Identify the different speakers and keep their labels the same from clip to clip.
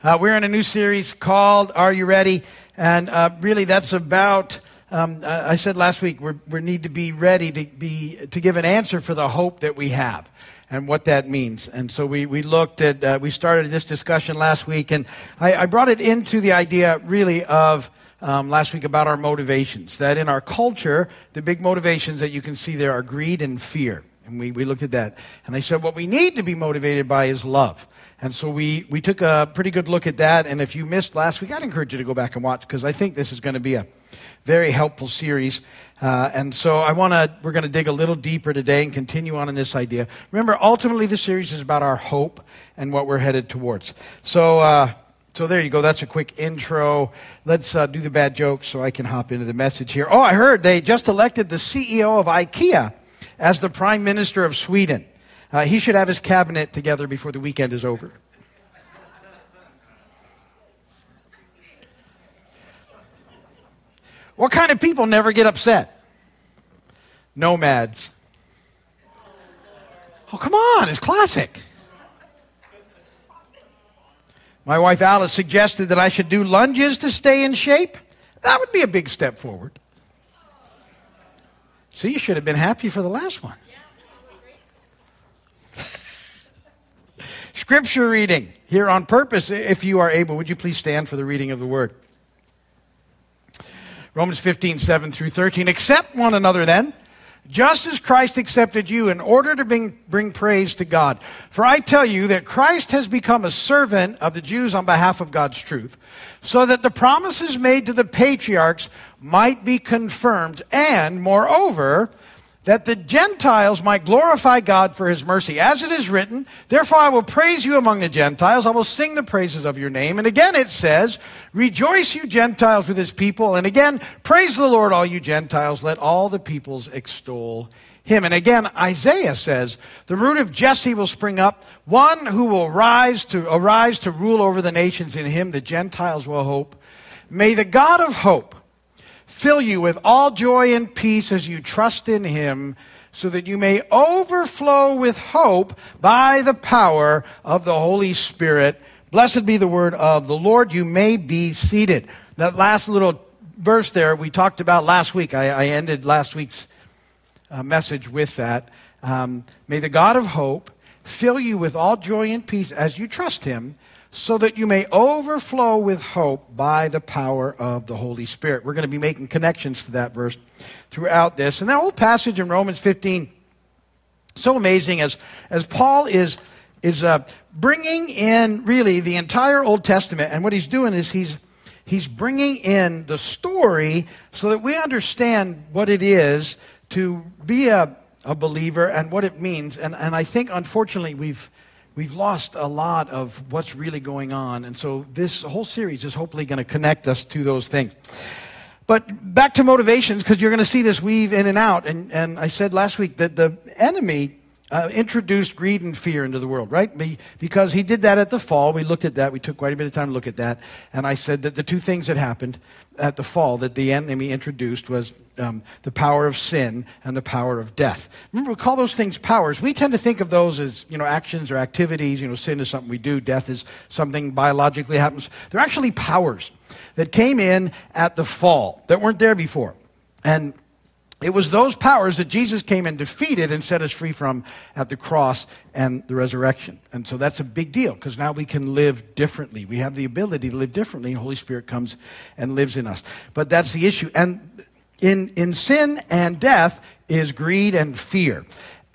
Speaker 1: Uh, we're in a new series called Are You Ready? And uh, really, that's about. Um, I said last week we we need to be ready to be to give an answer for the hope that we have and what that means. And so we, we looked at, uh, we started this discussion last week, and I, I brought it into the idea really of um, last week about our motivations. That in our culture, the big motivations that you can see there are greed and fear. And we, we looked at that. And I said what we need to be motivated by is love. And so we, we took a pretty good look at that. And if you missed last week, I'd encourage you to go back and watch because I think this is going to be a very helpful series. Uh, and so I want to, we're going to dig a little deeper today and continue on in this idea. Remember, ultimately, the series is about our hope and what we're headed towards. So, uh, so there you go. That's a quick intro. Let's uh, do the bad jokes so I can hop into the message here. Oh, I heard they just elected the CEO of IKEA as the Prime Minister of Sweden. Uh, he should have his cabinet together before the weekend is over. What kind of people never get upset? Nomads. Oh, come on, it's classic. My wife Alice suggested that I should do lunges to stay in shape. That would be a big step forward. See, you should have been happy for the last one. Scripture reading here on purpose, if you are able. Would you please stand for the reading of the word? Romans 15, 7 through 13. Accept one another then, just as Christ accepted you in order to bring, bring praise to God. For I tell you that Christ has become a servant of the Jews on behalf of God's truth, so that the promises made to the patriarchs might be confirmed, and moreover, that the Gentiles might glorify God for his mercy. As it is written, therefore I will praise you among the Gentiles. I will sing the praises of your name. And again it says, rejoice you Gentiles with his people. And again, praise the Lord, all you Gentiles. Let all the peoples extol him. And again, Isaiah says, the root of Jesse will spring up, one who will rise to arise to rule over the nations. In him the Gentiles will hope. May the God of hope fill you with all joy and peace as you trust in him, so that you may overflow with hope by the power of the Holy Spirit. Blessed be the word of the Lord. You may be seated. That last little verse there we talked about last week. I, I ended last week's uh, message with that. Um, may the God of hope fill you with all joy and peace as you trust him so that you may overflow with hope by the power of the Holy Spirit. We're going to be making connections to that verse throughout this. And that whole passage in Romans 15, so amazing as, as Paul is, is uh, bringing in really the entire Old Testament. And what he's doing is he's, he's bringing in the story so that we understand what it is to be a, a believer and what it means. And, and I think, unfortunately, we've we've lost a lot of what's really going on. And so this whole series is hopefully going to connect us to those things. But back to motivations, because you're going to see this weave in and out. And, and I said last week that the enemy uh, introduced greed and fear into the world, right? Because he did that at the fall. We looked at that. We took quite a bit of time to look at that. And I said that the two things that happened at the fall that the enemy introduced was um, the power of sin and the power of death. Remember, we call those things powers. We tend to think of those as, you know, actions or activities. You know, sin is something we do. Death is something biologically happens. They're actually powers that came in at the fall that weren't there before. And it was those powers that Jesus came and defeated and set us free from at the cross and the resurrection. And so that's a big deal because now we can live differently. We have the ability to live differently, and Holy Spirit comes and lives in us. But that's the issue. And in, in sin and death is greed and fear.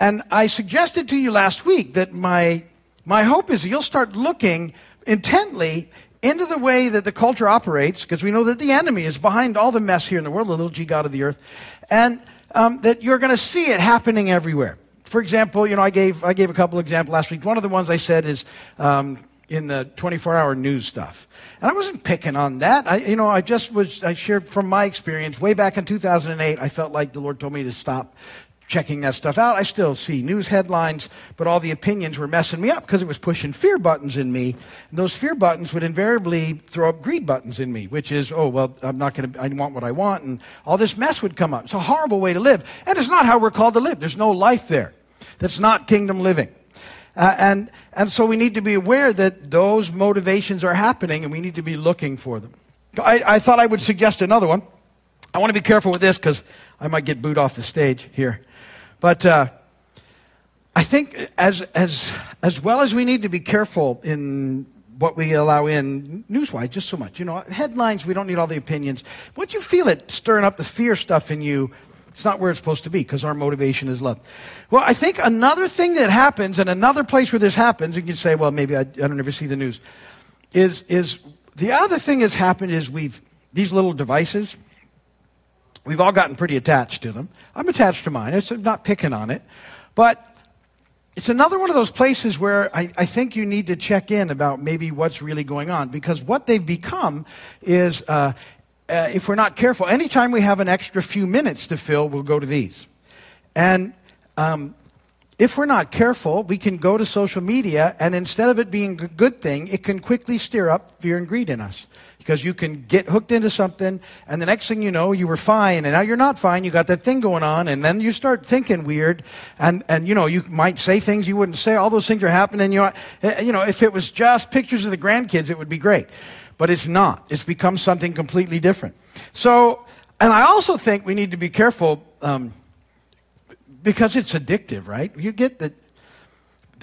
Speaker 1: And I suggested to you last week that my, my hope is you'll start looking intently into the way that the culture operates, because we know that the enemy is behind all the mess here in the world, the little g God of the earth, and um, that you're going to see it happening everywhere. For example, you know, I gave, I gave a couple examples last week. One of the ones I said is um, in the 24 hour news stuff. And I wasn't picking on that. I, you know, I just was, I shared from my experience way back in 2008. I felt like the Lord told me to stop checking that stuff out. I still see news headlines, but all the opinions were messing me up because it was pushing fear buttons in me. And those fear buttons would invariably throw up greed buttons in me, which is, oh, well, I'm not going to, I want what I want. And all this mess would come up. It's a horrible way to live. And it's not how we're called to live. There's no life there. That's not kingdom living. Uh, and, and so we need to be aware that those motivations are happening and we need to be looking for them. I, I thought I would suggest another one. I want to be careful with this because I might get booed off the stage here. But uh, I think as, as, as well as we need to be careful in what we allow in newswise, just so much. You know, headlines, we don't need all the opinions. Once you feel it stirring up the fear stuff in you, it's not where it's supposed to be because our motivation is love. Well, I think another thing that happens, and another place where this happens, and you can say, well, maybe I, I don't ever see the news, is, is the other thing that's happened is we've, these little devices, we've all gotten pretty attached to them. I'm attached to mine. I'm not picking on it. But it's another one of those places where I, I, think you need to check in about maybe what's really going on because what they've become is, uh, uh, if we're not careful, anytime we have an extra few minutes to fill, we'll go to these. And um, if we're not careful, we can go to social media, and instead of it being a good thing, it can quickly stir up fear and greed in us. Because you can get hooked into something and the next thing you know you were fine and now you're not fine you got that thing going on and then you start thinking weird and and you know you might say things you wouldn't say. All those things are happening you know, eh, you know if it was just pictures of the grandkids it would be great but it's not it's become something completely different so and i also think we need to be careful um, because it's addictive right you get that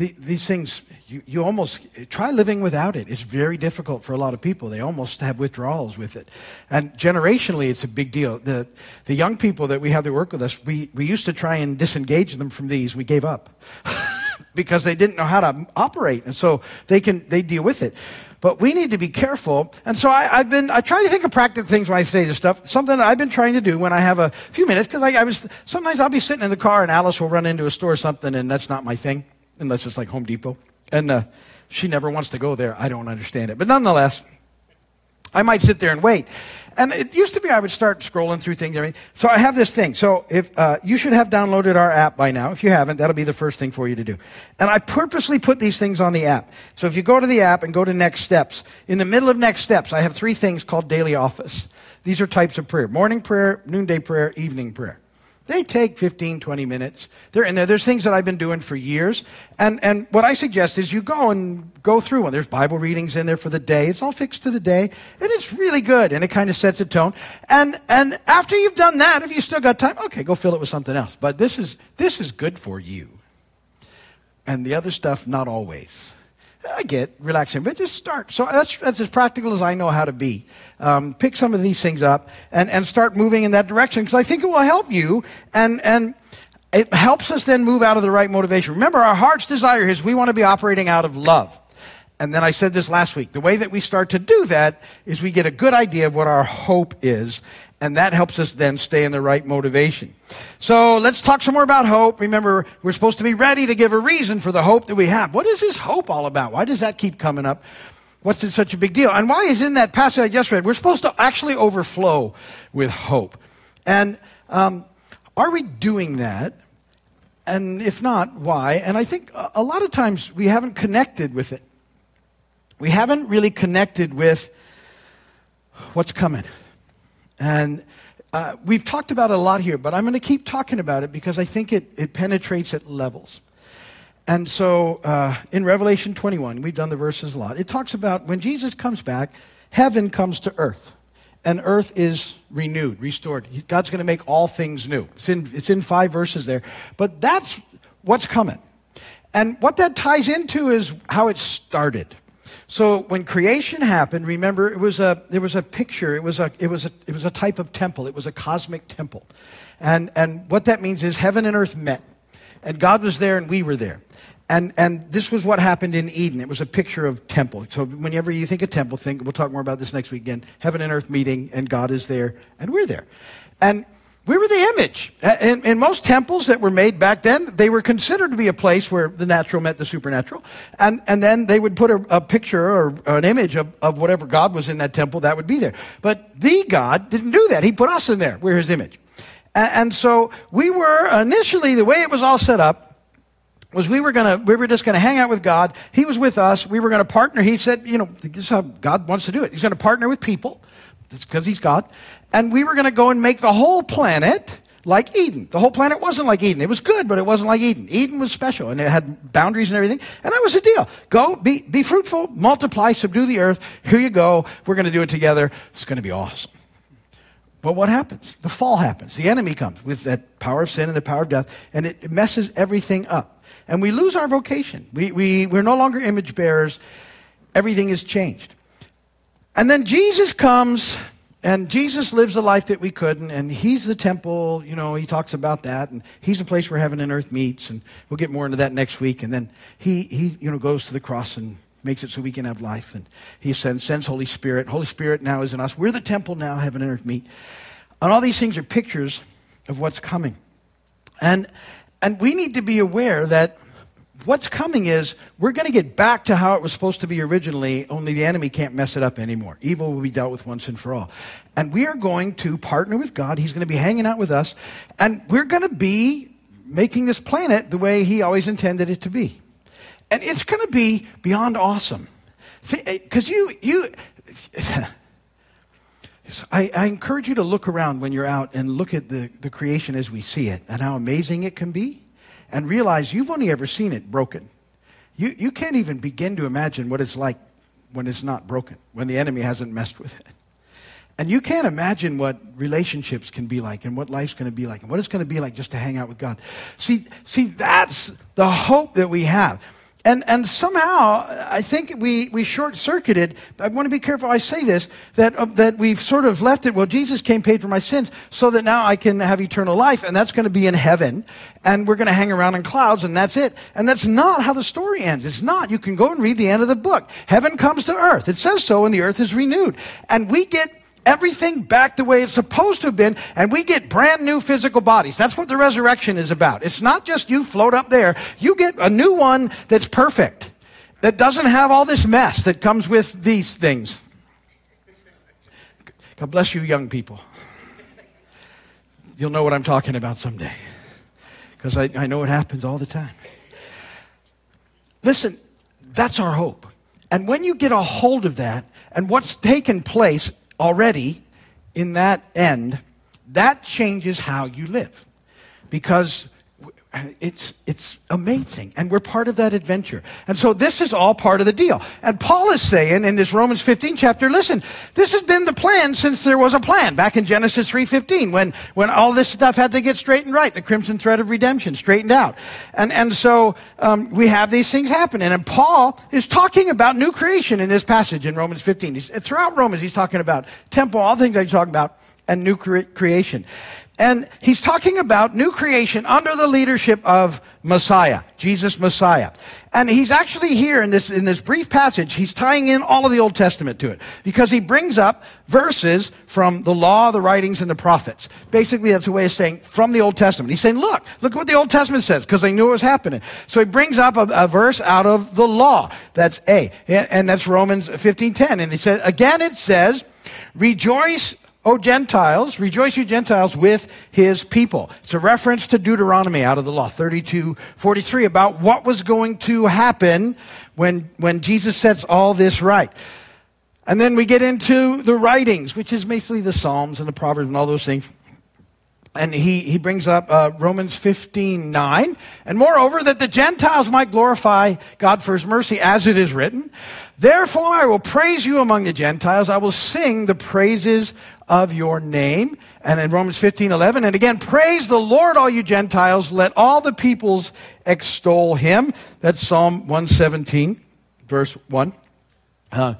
Speaker 1: the, these things, you, you almost try living without it. It's very difficult for a lot of people. They almost have withdrawals with it. And generationally, it's a big deal. The, the young people that we have that work with us, we, we used to try and disengage them from these. We gave up because they didn't know how to operate. And so they can, they deal with it. But we need to be careful. And so I, have been, I try to think of practical things when I say this stuff. Something I've been trying to do when I have a few minutes, because I, I was, sometimes I'll be sitting in the car and Alice will run into a store or something, and that's not my thing unless it's like Home Depot. And uh, she never wants to go there. I don't understand it. But nonetheless, I might sit there and wait. And it used to be I would start scrolling through things. I mean, so I have this thing. So if uh, you should have downloaded our app by now. If you haven't, that'll be the first thing for you to do. And I purposely put these things on the app. So if you go to the app and go to Next Steps, in the middle of Next Steps, I have three things called Daily Office. These are types of prayer: morning prayer, noonday prayer, evening prayer. They take 15, 20 minutes. They're in there. There's things that I've been doing for years. And, and what I suggest is you go and go through one. There's Bible readings in there for the day. It's all fixed to the day. And it's really good. And it kind of sets a tone. And, and after you've done that, if you still got time, okay, go fill it with something else. But this is, this is good for you. And the other stuff, not always. I get relaxing, but just start. So that's, that's as practical as I know how to be. Um, pick some of these things up and, and start moving in that direction because I think it will help you and, and it helps us then move out of the right motivation. Remember, our heart's desire is we want to be operating out of love. And then I said this last week. The way that we start to do that is we get a good idea of what our hope is, and that helps us then stay in the right motivation. So let's talk some more about hope. Remember, we're supposed to be ready to give a reason for the hope that we have. What is this hope all about? Why does that keep coming up? What's it such a big deal? And why is in that passage I just read, we're supposed to actually overflow with hope. And um, are we doing that? And if not, why? And I think a lot of times we haven't connected with it. We haven't really connected with what's coming. And uh, we've talked about it a lot here, but I'm going to keep talking about it because I think it, it penetrates at levels. And so uh, in Revelation 21, we've done the verses a lot. It talks about when Jesus comes back, heaven comes to earth, and earth is renewed, restored. God's going to make all things new. It's in, it's in five verses there. But that's what's coming. And what that ties into is how it started. So when creation happened, remember it was a there was a picture. It was a it was a it was a type of temple. It was a cosmic temple, and and what that means is heaven and earth met, and God was there and we were there. And, and this was what happened in Eden. It was a picture of temple. So whenever you think of temple, think, we'll talk more about this next week again, heaven and earth meeting, and God is there, and we're there. And we were the image. In, in, most temples that were made back then, they were considered to be a place where the natural met the supernatural. And, and then they would put a, a picture or, or, an image of, of whatever God was in that temple that would be there. But the God didn't do that. He put us in there. We're his image. And, and so we were initially, the way it was all set up, was we were gonna we were just gonna hang out with God. He was with us. We were gonna partner. He said, you know, this is how God wants to do it. He's gonna partner with people. That's because he's God. And we were going to go and make the whole planet like Eden. The whole planet wasn't like Eden. It was good, but it wasn't like Eden. Eden was special and it had boundaries and everything. And that was the deal. Go, be, be fruitful, multiply, subdue the earth. Here you go. We're going to do it together. It's going to be awesome. But what happens? The fall happens. The enemy comes with that power of sin and the power of death, and it messes everything up. And we lose our vocation. We, we, we're no longer image bearers. Everything is changed. And then Jesus comes and Jesus lives the life that we couldn't, and he's the temple, you know, he talks about that, and he's the place where heaven and earth meets, and we'll get more into that next week. And then he, he you know, goes to the cross and makes it so we can have life, and he sends, sends Holy Spirit. Holy Spirit now is in us. We're the temple now, heaven and earth meet. And all these things are pictures of what's coming. And, and we need to be aware that what's coming is we're going to get back to how it was supposed to be originally, only the enemy can't mess it up anymore. Evil will be dealt with once and for all. And we are going to partner with God. He's going to be hanging out with us. And we're going to be making this planet the way He always intended it to be. And it's going to be beyond awesome. Because eh, you, you, I, I, encourage you to look around when you're out and look at the, the creation as we see it and how amazing it can be and realize you've only ever seen it broken. You, you can't even begin to imagine what it's like when it's not broken, when the enemy hasn't messed with it. And you can't imagine what relationships can be like and what life's going to be like and what it's going to be like just to hang out with God. See, see, that's the hope that we have. And, and somehow, I think we, we short circuited. I want to be careful I say this that, uh, that we've sort of left it. Well, Jesus came, paid for my sins, so that now I can have eternal life, and that's going to be in heaven, and we're going to hang around in clouds, and that's it. And that's not how the story ends. It's not. You can go and read the end of the book. Heaven comes to earth. It says so, and the earth is renewed. And we get everything back the way it's supposed to have been, and we get brand new physical bodies. That's what the resurrection is about. It's not just you float up there. You get a new one that's perfect, that doesn't have all this mess that comes with these things. God bless you, young people. You'll know what I'm talking about someday, because I, I know it happens all the time. Listen, that's our hope. And when you get a hold of that, and what's taken place already in that end, that changes how you live. Because it's, it's amazing. And we're part of that adventure. And so this is all part of the deal. And Paul is saying in this Romans 15 chapter, listen, this has been the plan since there was a plan back in Genesis 3.15 when, when all this stuff had to get straightened right, the crimson thread of redemption straightened out. And, and so um, we have these things happening. And Paul is talking about new creation in this passage in Romans 15. He's, throughout Romans, he's talking about temple, all things that he's talking about, and new cre- creation. And he's talking about new creation under the leadership of Messiah, Jesus Messiah. And he's actually here in this, in this brief passage, he's tying in all of the Old Testament to it because he brings up verses from the law, the writings, and the prophets. Basically, that's a way of saying from the Old Testament. He's saying, look, look what the Old Testament says because they knew it was happening. So he brings up a, a verse out of the law. That's A. And, and that's Romans 15.10. And he says, again it says, rejoice O Gentiles, rejoice you Gentiles with his people. It's a reference to Deuteronomy out of the law, 32, 43, about what was going to happen when, when Jesus sets all this right. And then we get into the writings, which is basically the Psalms and the Proverbs and all those things. And he, he brings up uh, Romans 15, 9. And moreover, that the Gentiles might glorify God for his mercy, as it is written. Therefore, I will praise you among the Gentiles. I will sing the praises of your name. And in Romans 15, 11, and again, praise the Lord, all you Gentiles. Let all the peoples extol him. That's Psalm 117, verse 1. Uh,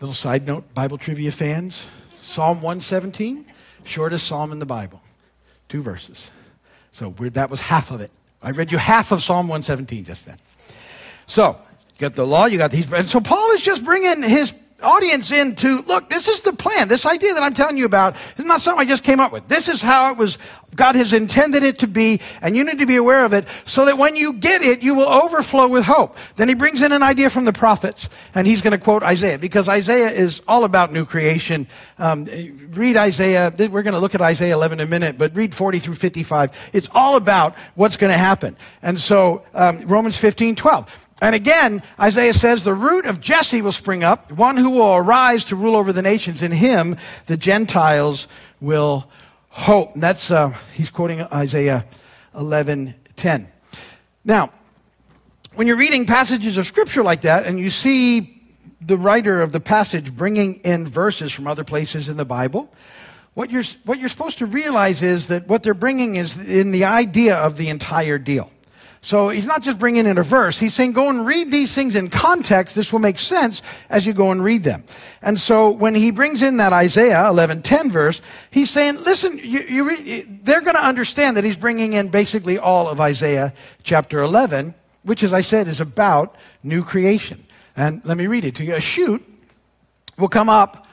Speaker 1: little side note, Bible trivia fans. Psalm 117, shortest psalm in the Bible. Two verses. So that was half of it. I read you half of Psalm 117 just then. So, you got the law, you got these. And so Paul is just bringing his audience into look, this is the plan. This idea that I'm telling you about is not something I just came up with. This is how it was, God has intended it to be, and you need to be aware of it so that when you get it, you will overflow with hope. Then he brings in an idea from the prophets, and he's going to quote Isaiah because Isaiah is all about new creation. Um, read Isaiah. We're going to look at Isaiah 11 in a minute, but read 40 through 55. It's all about what's going to happen. And so um, Romans 15, 12. And again, Isaiah says, the root of Jesse will spring up, one who will arise to rule over the nations. In him, the Gentiles will hope. And that's, uh, he's quoting Isaiah 11 10. Now, when you're reading passages of scripture like that and you see the writer of the passage bringing in verses from other places in the Bible, what you're, what you're supposed to realize is that what they're bringing is in the idea of the entire deal. So he's not just bringing in a verse. He's saying, go and read these things in context. This will make sense as you go and read them. And so when he brings in that Isaiah 11:10 verse, he's saying, listen, you, you re- they're going to understand that he's bringing in basically all of Isaiah chapter 11, which, as I said, is about new creation. And let me read it to you. A shoot will come up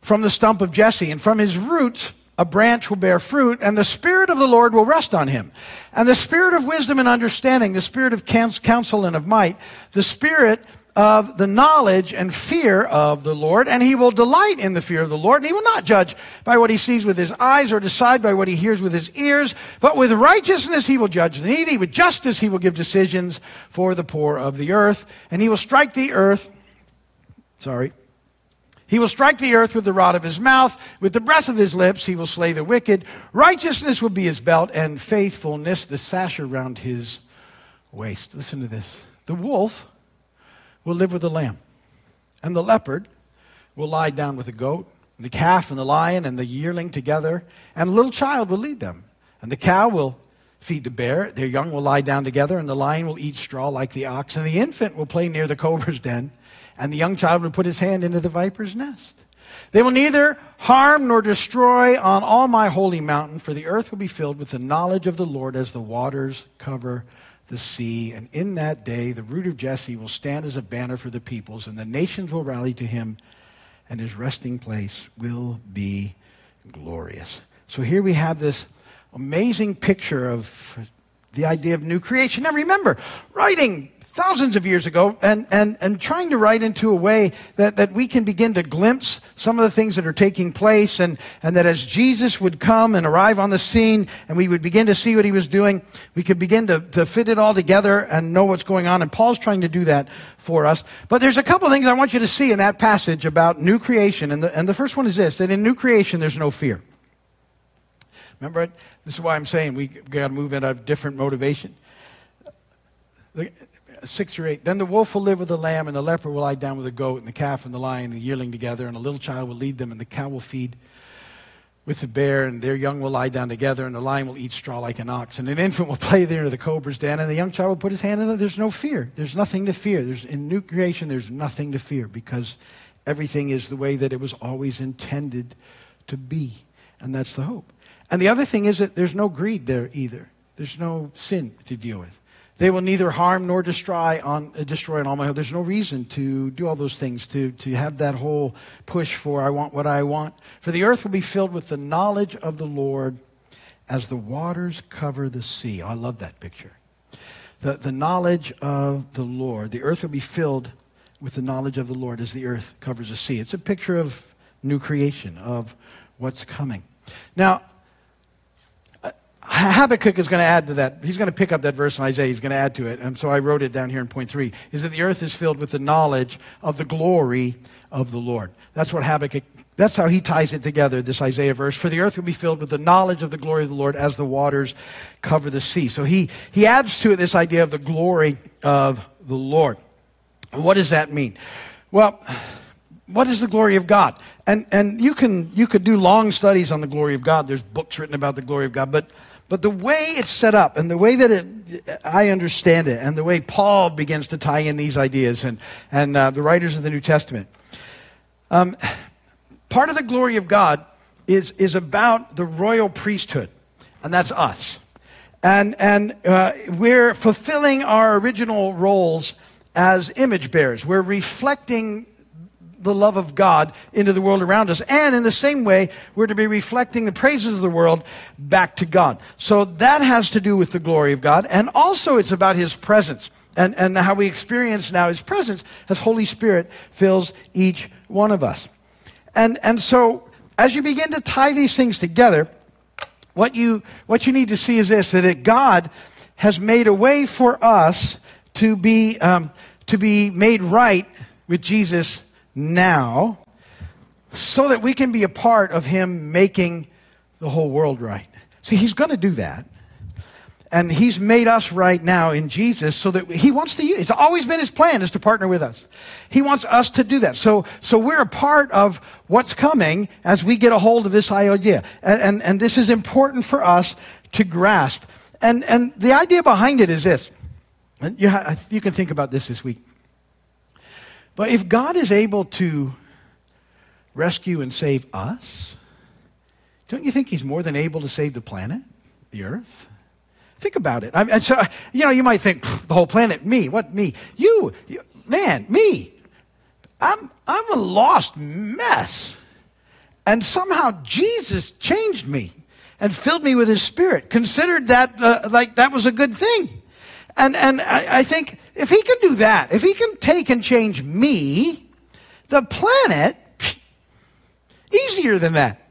Speaker 1: from the stump of Jesse, and from his roots a branch will bear fruit, and the Spirit of the Lord will rest on him. And the Spirit of wisdom and understanding, the Spirit of counsel and of might, the Spirit of the knowledge and fear of the Lord, and he will delight in the fear of the Lord, and he will not judge by what he sees with his eyes or decide by what he hears with his ears, but with righteousness he will judge the needy, with justice he will give decisions for the poor of the earth, and he will strike the earth, sorry, he will strike the earth with the rod of his mouth. With the breath of his lips, he will slay the wicked. Righteousness will be his belt, and faithfulness the sash around his waist. Listen to this. The wolf will live with the lamb, and the leopard will lie down with the goat, the calf and the lion and the yearling together, and a little child will lead them. And the cow will feed the bear, their young will lie down together, and the lion will eat straw like the ox, and the infant will play near the cobra's den and the young child would put his hand into the viper's nest. They will neither harm nor destroy on all my holy mountain, for the earth will be filled with the knowledge of the Lord as the waters cover the sea. And in that day, the root of Jesse will stand as a banner for the peoples, and the nations will rally to him, and his resting place will be glorious. So here we have this amazing picture of the idea of new creation. Now remember, writing thousands of years ago and, and, and trying to write into a way that, that we can begin to glimpse some of the things that are taking place and, and that as Jesus would come and arrive on the scene and we would begin to see what he was doing, we could begin to, to fit it all together and know what's going on. And Paul's trying to do that for us. But there's a couple things I want you to see in that passage about new creation. And the, and the first one is this, that in new creation, there's no fear. Remember, this is why I'm saying we got to move in a different motivation. 6 or 8. Then the wolf will live with the lamb, and the leopard will lie down with the goat, and the calf and the lion and the yearling together, and a little child will lead them, and the cow will feed with the bear, and their young will lie down together, and the lion will eat straw like an ox, and an infant will play there the cobra's den, and the young child will put his hand in it. There's no fear. There's nothing to fear. There's, in new creation, there's nothing to fear because everything is the way that it was always intended to be. And that's the hope. And the other thing is that there's no greed there either. There's no sin to deal with. They will neither harm nor destroy on, uh, destroy on all my hope. There's no reason to do all those things, to, to have that whole push for I want what I want. For the earth will be filled with the knowledge of the Lord as the waters cover the sea. Oh, I love that picture. The, the knowledge of the Lord. The earth will be filled with the knowledge of the Lord as the earth covers the sea. It's a picture of new creation, of what's coming. Now, Habakkuk is going to add to that. He's going to pick up that verse in Isaiah. He's going to add to it. And so I wrote it down here in point three is that the earth is filled with the knowledge of the glory of the Lord. That's what Habakkuk, that's how he ties it together, this Isaiah verse. For the earth will be filled with the knowledge of the glory of the Lord as the waters cover the sea. So he, he adds to it this idea of the glory of the Lord. What does that mean? Well, what is the glory of God? And, and you, can, you could do long studies on the glory of God. There's books written about the glory of God. But but the way it's set up and the way that it, I understand it and the way Paul begins to tie in these ideas and, and uh, the writers of the New Testament, um, part of the glory of God is, is about the royal priesthood, and that's us. And, and uh, we're fulfilling our original roles as image bearers. We're reflecting the love of God into the world around us. And in the same way, we're to be reflecting the praises of the world back to God. So that has to do with the glory of God. And also it's about His presence and, and how we experience now His presence as Holy Spirit fills each one of us. And, and so as you begin to tie these things together, what you, what you need to see is this, that God has made a way for us to be, um, to be made right with Jesus now so that we can be a part of Him making the whole world right. See, he's going to do that. And he's made us right now in Jesus so that he wants to use, it's always been his plan is to partner with us. He wants us to do that. So, so we're a part of what's coming as we get a hold of this idea. And, and, and this is important for us to grasp. And, and the idea behind it is this. And you, ha- you can think about this this week. But if God is able to rescue and save us, don't you think he's more than able to save the planet, the earth? Think about it. I so, you know, you might think the whole planet, me, what me? You, you, man, me. I'm, I'm a lost mess. And somehow Jesus changed me and filled me with his spirit, considered that uh, like that was a good thing. And, and I, I think if he can do that, if he can take and change me, the planet, easier than that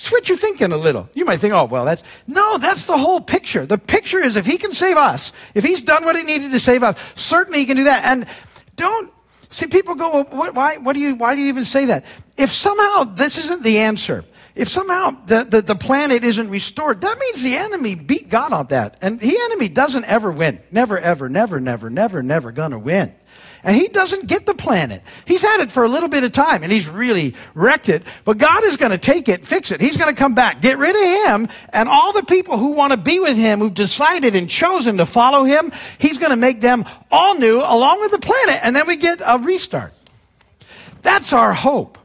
Speaker 1: switch your thinking a little. You might think, oh, well, that's, no, that's the whole picture. The picture is if he can save us, if he's done what he needed to save us, certainly he can do that. And don't, see, people go, well, what, why, what do you, why do you even say that? If somehow this isn't the answer, if somehow the, the, the, planet isn't restored, that means the enemy beat God on that. And the enemy doesn't ever win. Never, ever, never, never, never, never gonna win and he doesn't get the planet. He's had it for a little bit of time and he's really wrecked it, but God is going to take it, fix it. He's going to come back, get rid of him, and all the people who want to be with him, who've decided and chosen to follow him, he's going to make them all new along with the planet, and then we get a restart. That's our hope.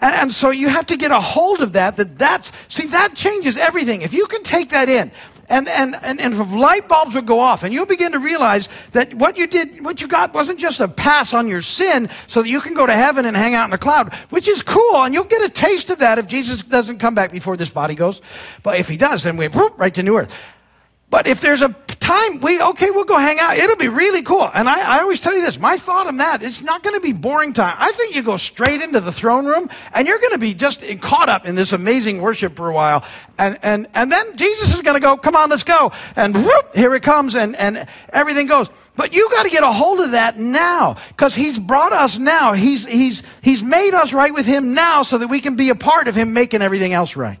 Speaker 1: And so you have to get a hold of that, that that's, see, that changes everything. If you can take that in, and, and, and, and if light bulbs would go off and you'll begin to realize that what you did, what you got wasn't just a pass on your sin so that you can go to heaven and hang out in a cloud, which is cool. And you'll get a taste of that if Jesus doesn't come back before this body goes. But if he does, then we whoop, right to new earth. But if there's a time, we, okay, we'll go hang out. It'll be really cool. And I, I always tell you this, my thought on that, it's not going to be boring time. I think you go straight into the throne room and you're going to be just caught up in this amazing worship for a while. And, and, and then Jesus is going to go, come on, let's go. And whoop, here it comes and, and everything goes. But you got to get a hold of that now because he's brought us now. He's, he's, he's made us right with him now so that we can be a part of him making everything else right.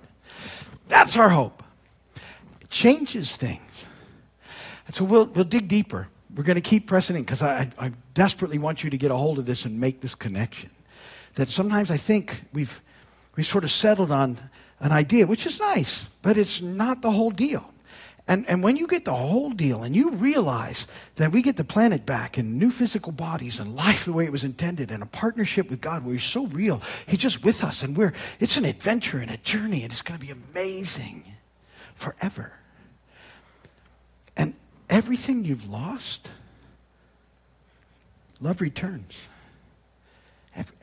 Speaker 1: That's our hope. Changes things. And so we'll, we'll dig deeper. We're going to keep pressing in because I, I desperately want you to get a hold of this and make this connection. That sometimes I think we've, we've sort of settled on an idea, which is nice, but it's not the whole deal. And, and when you get the whole deal and you realize that we get the planet back and new physical bodies and life the way it was intended and a partnership with God where He's so real, He's just with us and we're, it's an adventure and a journey and it's going to be amazing forever. Everything you've lost, love returns.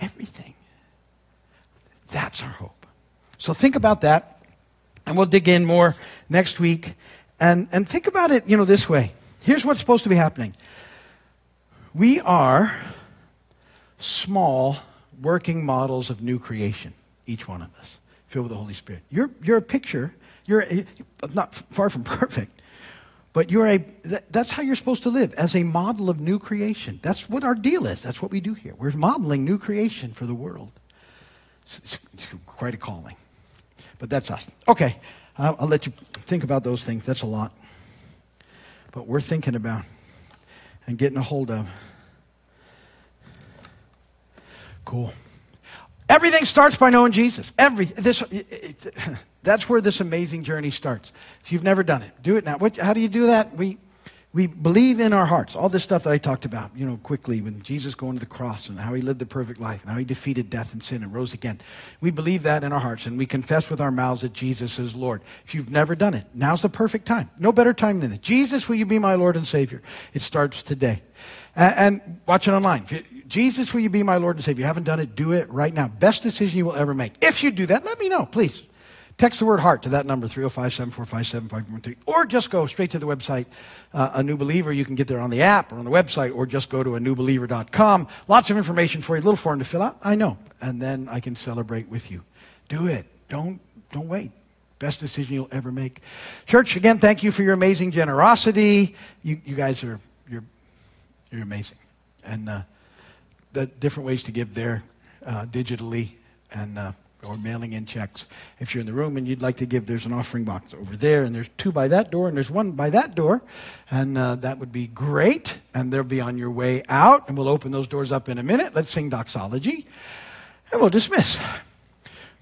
Speaker 1: Everything. That's our hope. So think about that, and we'll dig in more next week. And, and think about it, you know, this way. Here's what's supposed to be happening. We are small working models of new creation, each one of us, filled with the Holy Spirit. You're, you're a picture. You're not far from perfect. But you're a, that's how you're supposed to live, as a model of new creation. That's what our deal is. That's what we do here. We're modeling new creation for the world. It's, it's, quite a calling. But that's us. Okay, I'll, I'll let you think about those things. That's a lot. But we're thinking about and getting a hold of. Cool. Everything starts by knowing Jesus. Every this. It, it, that's where this amazing journey starts. If you've never done it, do it now. What, how do you do that? We, we believe in our hearts. All this stuff that I talked about, you know, quickly, when Jesus going to the cross and how he lived the perfect life and how he defeated death and sin and rose again. We believe that in our hearts and we confess with our mouths that Jesus is Lord. If you've never done it, now's the perfect time. No better time than it. Jesus, will you be my Lord and Savior? It starts today. And, and watch it online. Jesus, will you be my Lord and Savior? If you haven't done it, do it right now. Best decision you will ever make. If you do that, let me know, please. Text the word heart to that number, 305 745 7513, or just go straight to the website, uh, A New Believer. You can get there on the app or on the website, or just go to a newbeliever.com. Lots of information for you, a little form to fill out, I know. And then I can celebrate with you. Do it. Don't, don't wait. Best decision you'll ever make. Church, again, thank you for your amazing generosity. You, you guys are, you're, you're amazing. And uh, the different ways to give there uh, digitally and uh, or mailing in checks. If you're in the room and you'd like to give, there's an offering box over there, and there's two by that door, and there's one by that door, and uh, that would be great. And they'll be on your way out, and we'll open those doors up in a minute. Let's sing doxology, and we'll dismiss.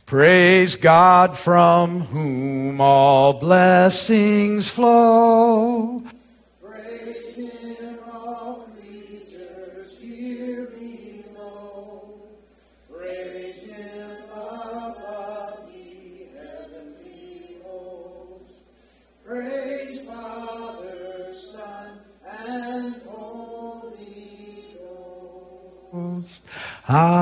Speaker 1: Praise God from whom all blessings flow. Amen.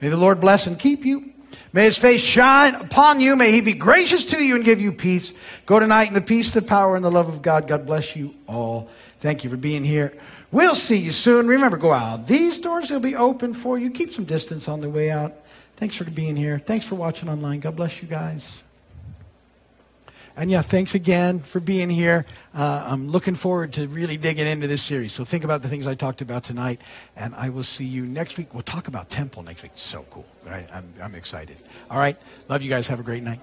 Speaker 1: May the Lord bless and keep you. May his face shine upon you. May he be gracious to you and give you peace. Go tonight in the peace, the power, and the love of God. God bless you all. Thank you for being here. We'll see you soon. Remember, go out. These doors will be open for you. Keep some distance on the way out. Thanks for being here. Thanks for watching online. God bless you guys. And yeah, thanks again for being here. Uh, I'm looking forward to really digging into this series. So think about the things I talked about tonight, and I will see you next week. We'll talk about temple next week. So cool. I, I'm, I'm excited. All right. Love you guys. Have a great night.